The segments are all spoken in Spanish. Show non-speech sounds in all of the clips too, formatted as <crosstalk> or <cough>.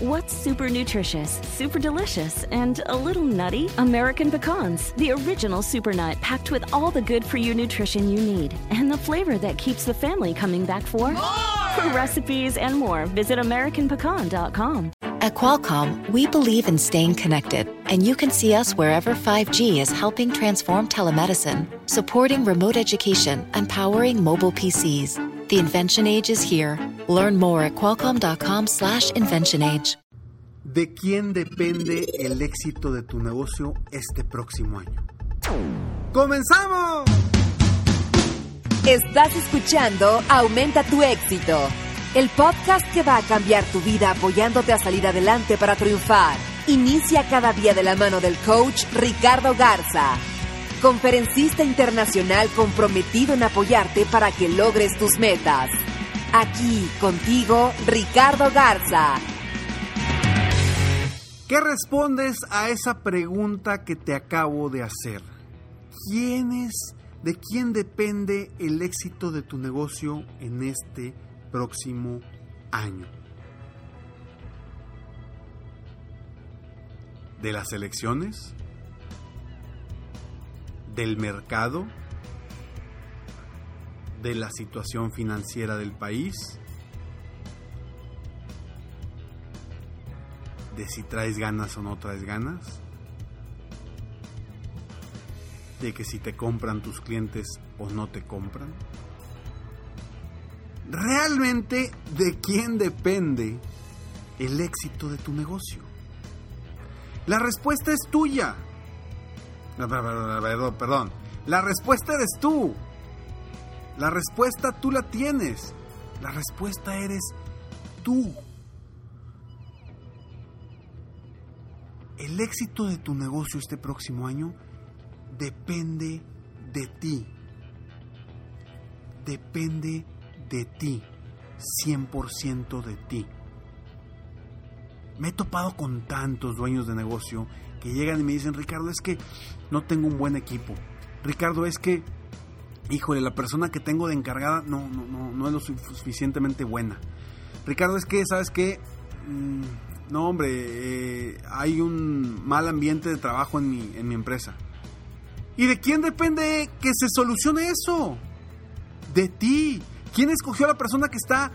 What's super nutritious, super delicious, and a little nutty? American pecans, the original super nut packed with all the good for you nutrition you need and the flavor that keeps the family coming back for more. For recipes and more, visit AmericanPecan.com. At Qualcomm, we believe in staying connected, and you can see us wherever 5G is helping transform telemedicine, supporting remote education, and powering mobile PCs. The invention age is here. Learn more at qualcomm.com/slash invention age. ¿De quién depende el éxito de tu negocio este próximo año? ¡Comenzamos! Estás escuchando Aumenta tu éxito, el podcast que va a cambiar tu vida apoyándote a salir adelante para triunfar. Inicia cada día de la mano del coach Ricardo Garza, conferencista internacional comprometido en apoyarte para que logres tus metas. Aquí contigo, Ricardo Garza. ¿Qué respondes a esa pregunta que te acabo de hacer? ¿Quién es, de quién depende el éxito de tu negocio en este próximo año? ¿De las elecciones? ¿Del mercado? ¿De la situación financiera del país? de si traes ganas o no traes ganas, de que si te compran tus clientes o no te compran. Realmente, ¿de quién depende el éxito de tu negocio? La respuesta es tuya. Perdón, perdón. La respuesta eres tú. La respuesta tú la tienes. La respuesta eres tú. El éxito de tu negocio este próximo año depende de ti. Depende de ti. 100% de ti. Me he topado con tantos dueños de negocio que llegan y me dicen, Ricardo, es que no tengo un buen equipo. Ricardo, es que, híjole, la persona que tengo de encargada no, no, no, es lo suficientemente buena. Ricardo, es que, ¿sabes qué? Mm, no, hombre, eh, hay un mal ambiente de trabajo en mi, en mi empresa. ¿Y de quién depende que se solucione eso? De ti. ¿Quién escogió a la persona que está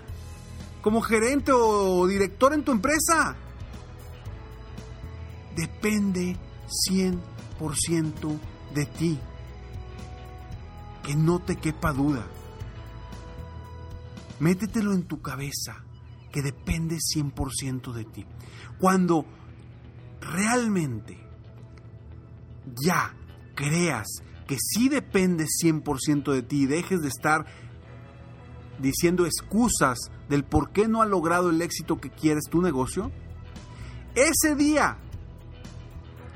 como gerente o director en tu empresa? Depende 100% de ti. Que no te quepa duda. Métetelo en tu cabeza que depende 100% de ti. Cuando realmente ya creas que sí depende 100% de ti y dejes de estar diciendo excusas del por qué no ha logrado el éxito que quieres tu negocio, ese día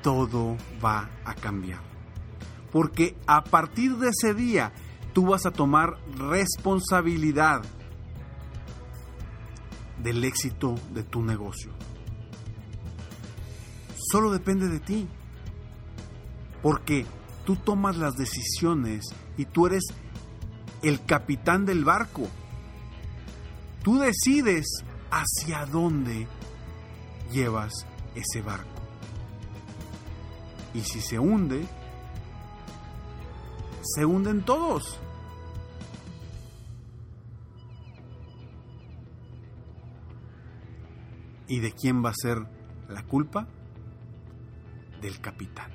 todo va a cambiar. Porque a partir de ese día tú vas a tomar responsabilidad del éxito de tu negocio. Solo depende de ti. Porque tú tomas las decisiones y tú eres el capitán del barco. Tú decides hacia dónde llevas ese barco. Y si se hunde, se hunden todos. ¿Y de quién va a ser la culpa? Del capitán.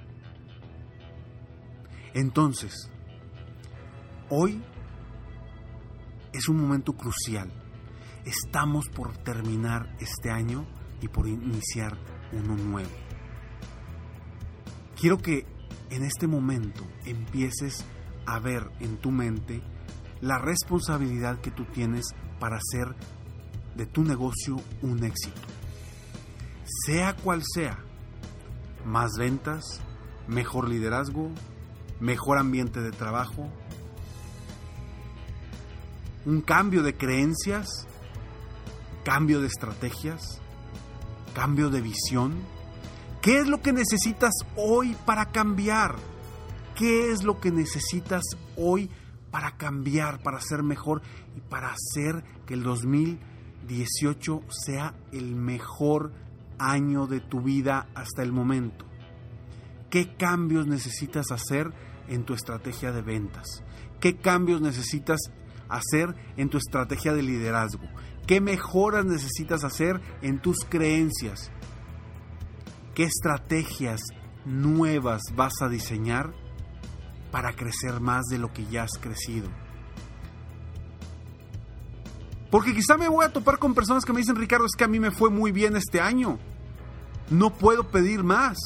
Entonces, hoy es un momento crucial. Estamos por terminar este año y por iniciar uno nuevo. Quiero que en este momento empieces a ver en tu mente la responsabilidad que tú tienes para hacer de tu negocio un éxito sea cual sea, más ventas, mejor liderazgo, mejor ambiente de trabajo, un cambio de creencias, cambio de estrategias, cambio de visión. ¿Qué es lo que necesitas hoy para cambiar? ¿Qué es lo que necesitas hoy para cambiar, para ser mejor y para hacer que el 2000 18 sea el mejor año de tu vida hasta el momento. ¿Qué cambios necesitas hacer en tu estrategia de ventas? ¿Qué cambios necesitas hacer en tu estrategia de liderazgo? ¿Qué mejoras necesitas hacer en tus creencias? ¿Qué estrategias nuevas vas a diseñar para crecer más de lo que ya has crecido? Porque quizá me voy a topar con personas que me dicen, Ricardo, es que a mí me fue muy bien este año. No puedo pedir más.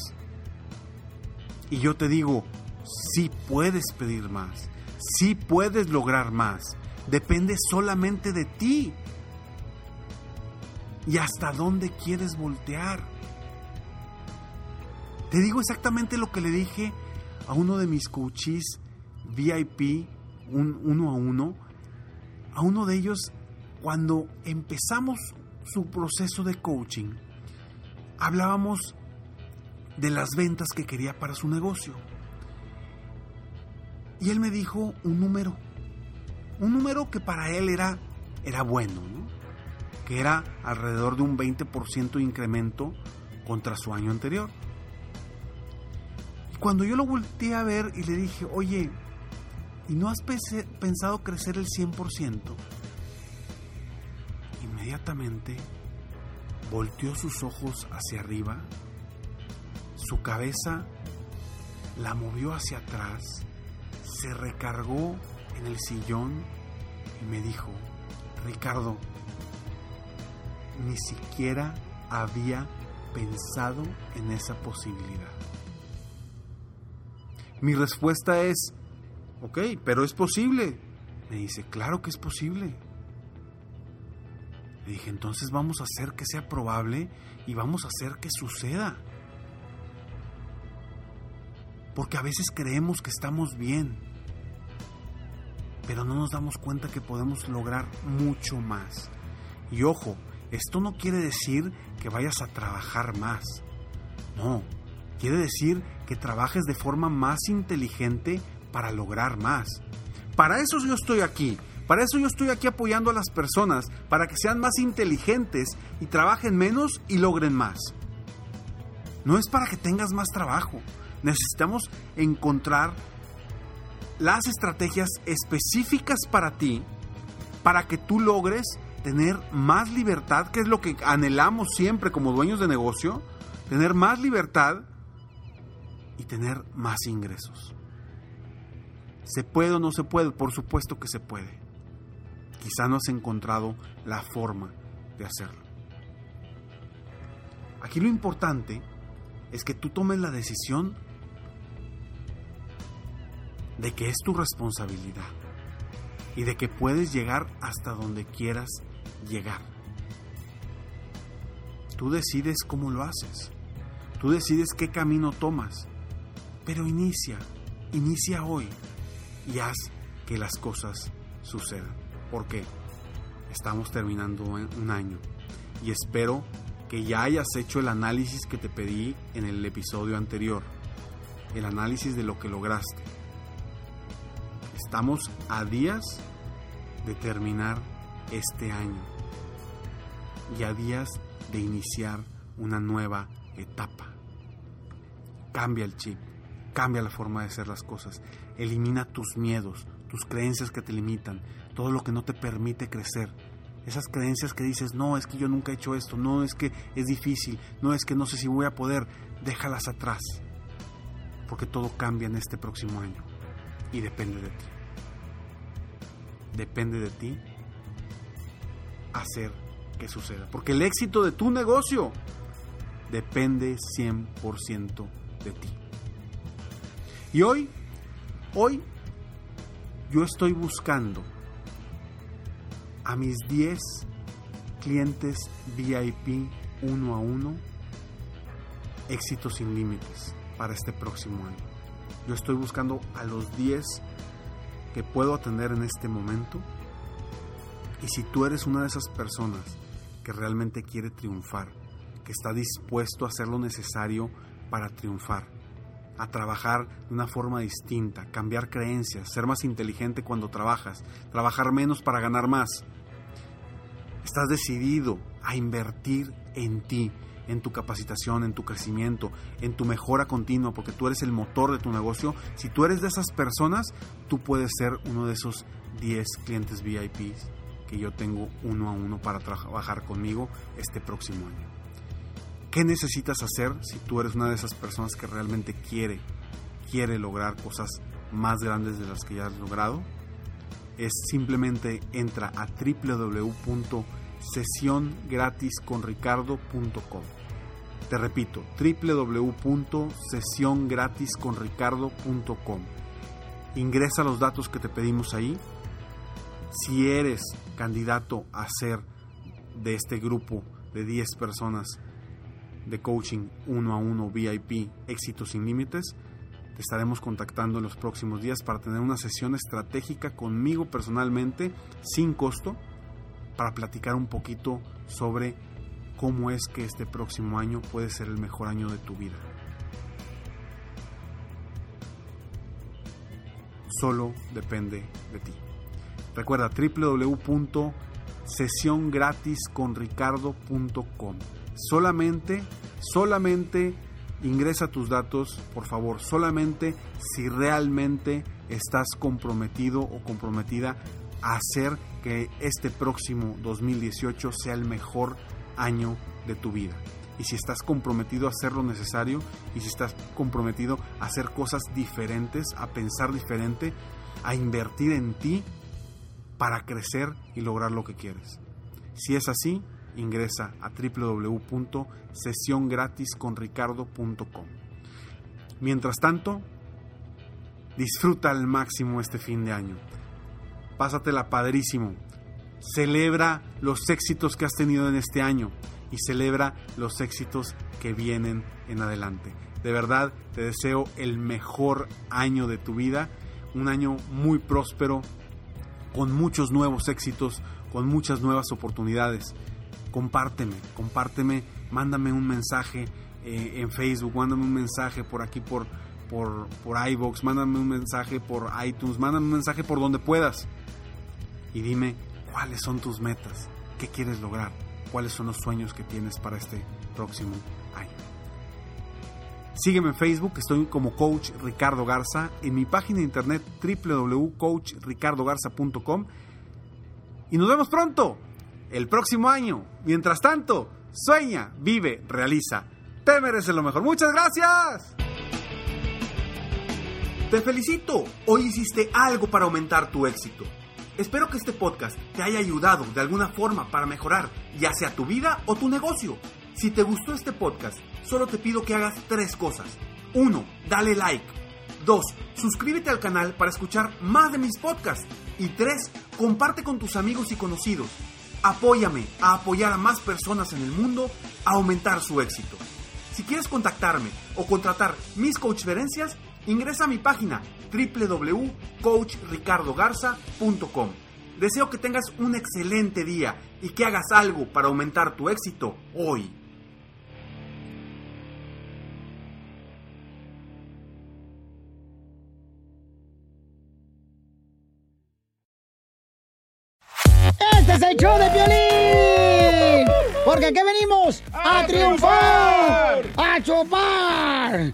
Y yo te digo, sí puedes pedir más. Sí puedes lograr más. Depende solamente de ti. ¿Y hasta dónde quieres voltear? Te digo exactamente lo que le dije a uno de mis coaches VIP, un, uno a uno. A uno de ellos cuando empezamos su proceso de coaching, hablábamos de las ventas que quería para su negocio. Y él me dijo un número, un número que para él era, era bueno, que era alrededor de un 20% de incremento contra su año anterior. Cuando yo lo volteé a ver y le dije, oye, ¿y no has pensado crecer el 100%? Inmediatamente volteó sus ojos hacia arriba, su cabeza la movió hacia atrás, se recargó en el sillón y me dijo, Ricardo, ni siquiera había pensado en esa posibilidad. Mi respuesta es, ok, pero es posible. Me dice, claro que es posible. Le dije, entonces vamos a hacer que sea probable y vamos a hacer que suceda. Porque a veces creemos que estamos bien, pero no nos damos cuenta que podemos lograr mucho más. Y ojo, esto no quiere decir que vayas a trabajar más. No, quiere decir que trabajes de forma más inteligente para lograr más. Para eso yo estoy aquí, para eso yo estoy aquí apoyando a las personas, para que sean más inteligentes y trabajen menos y logren más. No es para que tengas más trabajo. Necesitamos encontrar las estrategias específicas para ti, para que tú logres tener más libertad, que es lo que anhelamos siempre como dueños de negocio, tener más libertad y tener más ingresos. ¿Se puede o no se puede? Por supuesto que se puede quizá no has encontrado la forma de hacerlo. Aquí lo importante es que tú tomes la decisión de que es tu responsabilidad y de que puedes llegar hasta donde quieras llegar. Tú decides cómo lo haces, tú decides qué camino tomas, pero inicia, inicia hoy y haz que las cosas sucedan porque estamos terminando un año y espero que ya hayas hecho el análisis que te pedí en el episodio anterior, el análisis de lo que lograste. Estamos a días de terminar este año y a días de iniciar una nueva etapa. Cambia el chip, cambia la forma de hacer las cosas, elimina tus miedos, tus creencias que te limitan, todo lo que no te permite crecer. Esas creencias que dices, no, es que yo nunca he hecho esto, no, es que es difícil, no, es que no sé si voy a poder, déjalas atrás. Porque todo cambia en este próximo año y depende de ti. Depende de ti hacer que suceda. Porque el éxito de tu negocio depende 100% de ti. Y hoy, hoy, yo estoy buscando a mis 10 clientes VIP uno a uno éxitos sin límites para este próximo año. Yo estoy buscando a los 10 que puedo atender en este momento. Y si tú eres una de esas personas que realmente quiere triunfar, que está dispuesto a hacer lo necesario para triunfar, a trabajar de una forma distinta, cambiar creencias, ser más inteligente cuando trabajas, trabajar menos para ganar más, estás decidido a invertir en ti, en tu capacitación, en tu crecimiento, en tu mejora continua, porque tú eres el motor de tu negocio, si tú eres de esas personas, tú puedes ser uno de esos 10 clientes VIPs que yo tengo uno a uno para trabajar conmigo este próximo año. ¿Qué necesitas hacer si tú eres una de esas personas que realmente quiere, quiere lograr cosas más grandes de las que ya has logrado? Es simplemente entra a www.sesiongratisconricardo.com. Te repito, www.sesiongratisconricardo.com. Ingresa los datos que te pedimos ahí. Si eres candidato a ser de este grupo de 10 personas de coaching uno a uno VIP éxitos sin límites, te estaremos contactando en los próximos días para tener una sesión estratégica conmigo personalmente, sin costo, para platicar un poquito sobre cómo es que este próximo año puede ser el mejor año de tu vida. Solo depende de ti. Recuerda www.sesiongratisconricardo.com. Solamente, solamente ingresa tus datos, por favor, solamente si realmente estás comprometido o comprometida a hacer que este próximo 2018 sea el mejor año de tu vida. Y si estás comprometido a hacer lo necesario y si estás comprometido a hacer cosas diferentes, a pensar diferente, a invertir en ti para crecer y lograr lo que quieres. Si es así, ingresa a www.sesiongratisconricardo.com. Mientras tanto, disfruta al máximo este fin de año. Pásatela padrísimo. Celebra los éxitos que has tenido en este año y celebra los éxitos que vienen en adelante. De verdad, te deseo el mejor año de tu vida, un año muy próspero, con muchos nuevos éxitos, con muchas nuevas oportunidades. Compárteme, compárteme, mándame un mensaje eh, en Facebook, mándame un mensaje por aquí por, por, por iVoox, mándame un mensaje por iTunes, mándame un mensaje por donde puedas. Y dime cuáles son tus metas, qué quieres lograr, cuáles son los sueños que tienes para este próximo año. Sígueme en Facebook, estoy como Coach Ricardo Garza, en mi página de internet www.coachricardogarza.com y nos vemos pronto, el próximo año. Mientras tanto, sueña, vive, realiza. Te mereces lo mejor. Muchas gracias. Te felicito. Hoy hiciste algo para aumentar tu éxito. Espero que este podcast te haya ayudado de alguna forma para mejorar ya sea tu vida o tu negocio. Si te gustó este podcast, solo te pido que hagas tres cosas. 1. Dale like. 2. Suscríbete al canal para escuchar más de mis podcasts. Y 3. Comparte con tus amigos y conocidos. Apóyame a apoyar a más personas en el mundo a aumentar su éxito. Si quieres contactarme o contratar mis coachferencias, ingresa a mi página www.coachricardogarza.com. Deseo que tengas un excelente día y que hagas algo para aumentar tu éxito hoy. Porque aquí venimos a, triunfar, a chupar.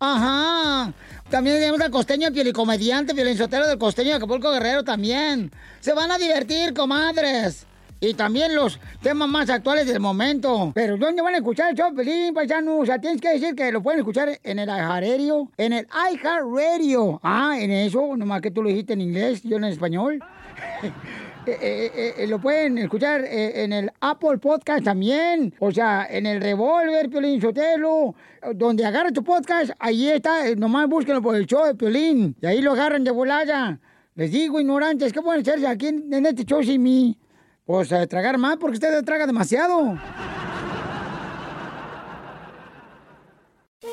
Ajá. También tenemos al costeño pielicomediante, violinsotero del costeño de Acapulco Guerrero también. Se van a divertir, comadres. Y también los temas más actuales del momento. Pero ¿dónde van a escuchar el show, Pelín, paisano? O sea, tienes que decir que lo pueden escuchar en el iHeartRadio. En el iHeartRadio. Ah, en eso, nomás que tú lo dijiste en inglés, yo en español. <laughs> Eh, eh, eh, lo pueden escuchar en el Apple Podcast también. O sea, en el Revolver, Piolín Sotelo. Donde agarra tu podcast, ahí está. Nomás búsquenlo por el show de Piolín. Y ahí lo agarran de volada. Les digo, ignorantes, ¿qué pueden hacerse aquí en, en este show sin mí? Pues tragar más porque usted traga demasiado.